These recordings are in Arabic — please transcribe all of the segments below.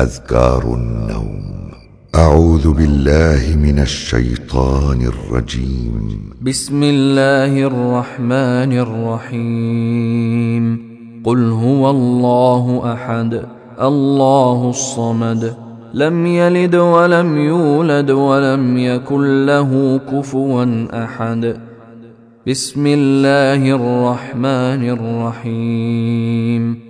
أذكار النوم. أعوذ بالله من الشيطان الرجيم. بسم الله الرحمن الرحيم. قل هو الله أحد الله الصمد. لم يلد ولم يولد ولم يكن له كفوا أحد. بسم الله الرحمن الرحيم.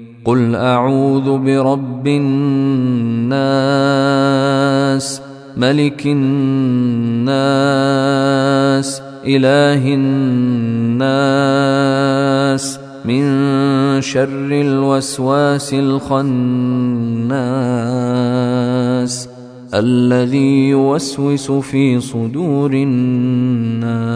قل اعوذ برب الناس ملك الناس اله الناس من شر الوسواس الخناس الذي يوسوس في صدور الناس.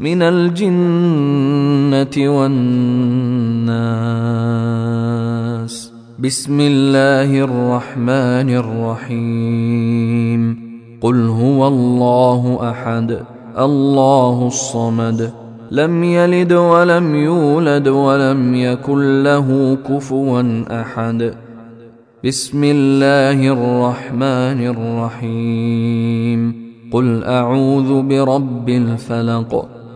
من الجنة والناس. بسم الله الرحمن الرحيم. قل هو الله أحد الله الصمد. لم يلد ولم يولد ولم يكن له كفوا أحد. بسم الله الرحمن الرحيم. قل أعوذ برب الفلق.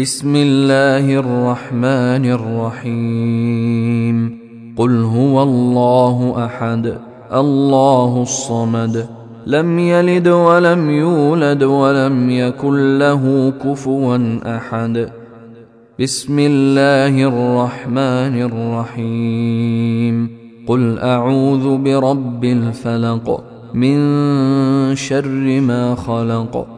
بسم الله الرحمن الرحيم. قل هو الله أحد الله الصمد. لم يلد ولم يولد ولم يكن له كفوا أحد. بسم الله الرحمن الرحيم. قل أعوذ برب الفلق من شر ما خلق.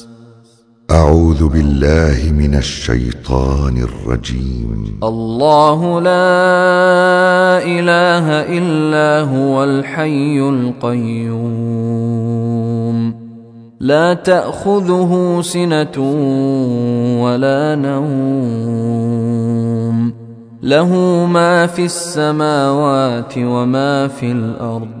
أعوذ بالله من الشيطان الرجيم. الله لا إله إلا هو الحي القيوم. لا تأخذه سنة ولا نوم. له ما في السماوات وما في الأرض.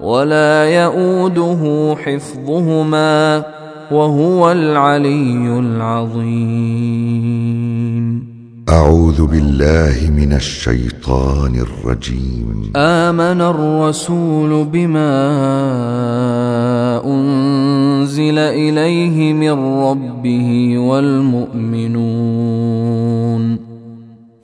ولا يئوده حفظهما وهو العلي العظيم. أعوذ بالله من الشيطان الرجيم. آمن الرسول بما أنزل إليه من ربه والمؤمنون.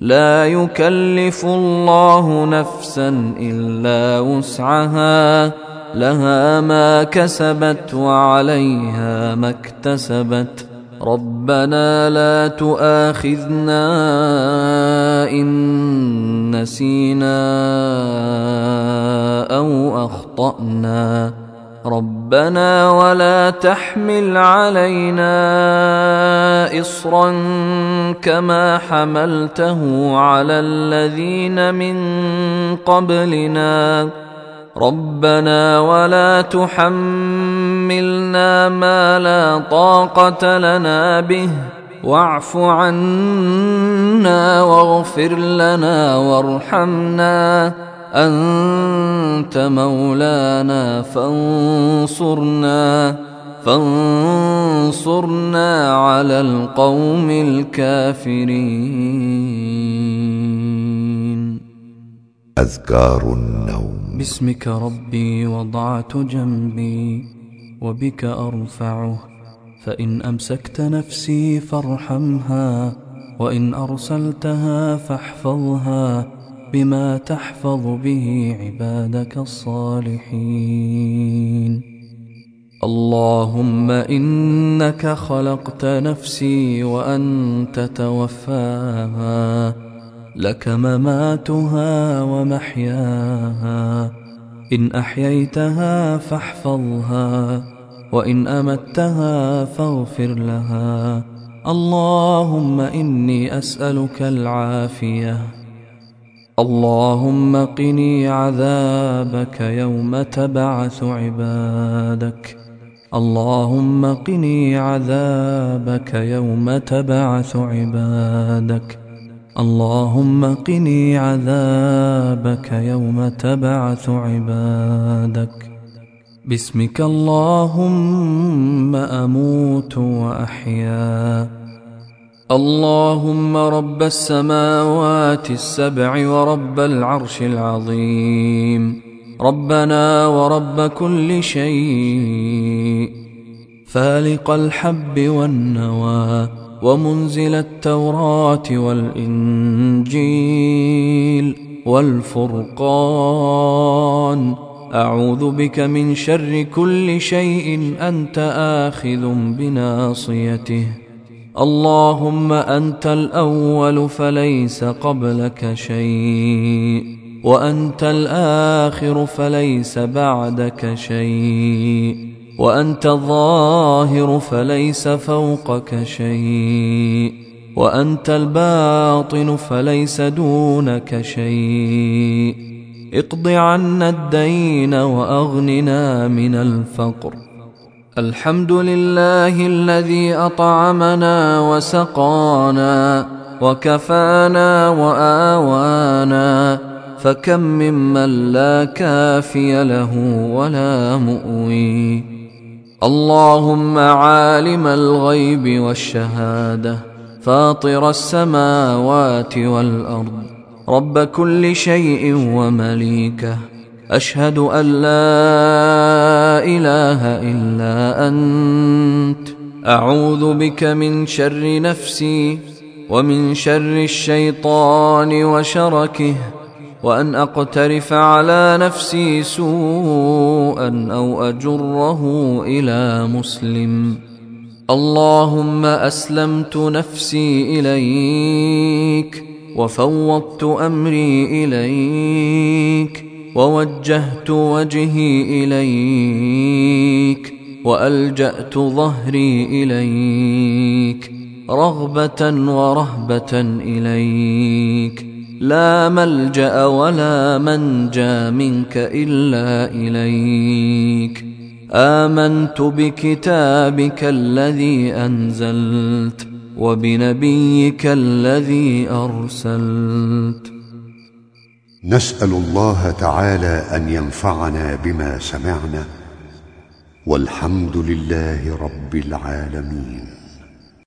لا يكلف الله نفسا إلا وسعها لها ما كسبت وعليها ما اكتسبت. ربنا لا تؤاخذنا إن نسينا أو أخطأنا. ربنا ولا تحمل علينا اصرا كما حملته على الذين من قبلنا ربنا ولا تحملنا ما لا طاقه لنا به واعف عنا واغفر لنا وارحمنا انت مولانا فانصرنا فانصرنا على القوم الكافرين. اذكار النوم. باسمك ربي وضعت جنبي وبك أرفعه. فإن أمسكت نفسي فارحمها وإن أرسلتها فاحفظها بما تحفظ به عبادك الصالحين. اللهم إنك خلقت نفسي وأنت توفاها لك مماتها ومحياها. إن أحييتها فاحفظها وإن أمتها فاغفر لها. اللهم إني أسألك العافية. اللهم قني عذابك يوم تبعث عبادك. اللهم قني عذابك يوم تبعث عبادك. اللهم قني عذابك يوم تبعث عبادك. باسمك اللهم أموت وأحيا. اللهم رب السماوات السبع ورب العرش العظيم. ربنا ورب كل شيء. فالق الحب والنوى ومنزل التوراة والإنجيل والفرقان. أعوذ بك من شر كل شيء أنت آخذ بناصيته. اللهم أنت الأول فليس قبلك شيء. وأنت الآخر فليس بعدك شيء وأنت الظاهر فليس فوقك شيء وأنت الباطن فليس دونك شيء اقض عنا الدين وأغننا من الفقر الحمد لله الذي أطعمنا وسقانا وكفانا وآوانا فكم ممن لا كافي له ولا مؤوي. اللهم عالم الغيب والشهادة فاطر السماوات والأرض. رب كل شيء ومليكه. أشهد أن لا إله إلا أنت. أعوذ بك من شر نفسي ومن شر الشيطان وشركه. وأن أقترف على نفسي سوءا أو أجره إلى مسلم. اللهم أسلمت نفسي إليك وفوضت أمري إليك ووجهت وجهي إليك وألجأت ظهري إليك رغبة ورهبة إليك. لا ملجأ ولا منجى منك إلا إليك. آمنت بكتابك الذي أنزلت وبنبيك الذي أرسلت. نسأل الله تعالى أن ينفعنا بما سمعنا والحمد لله رب العالمين.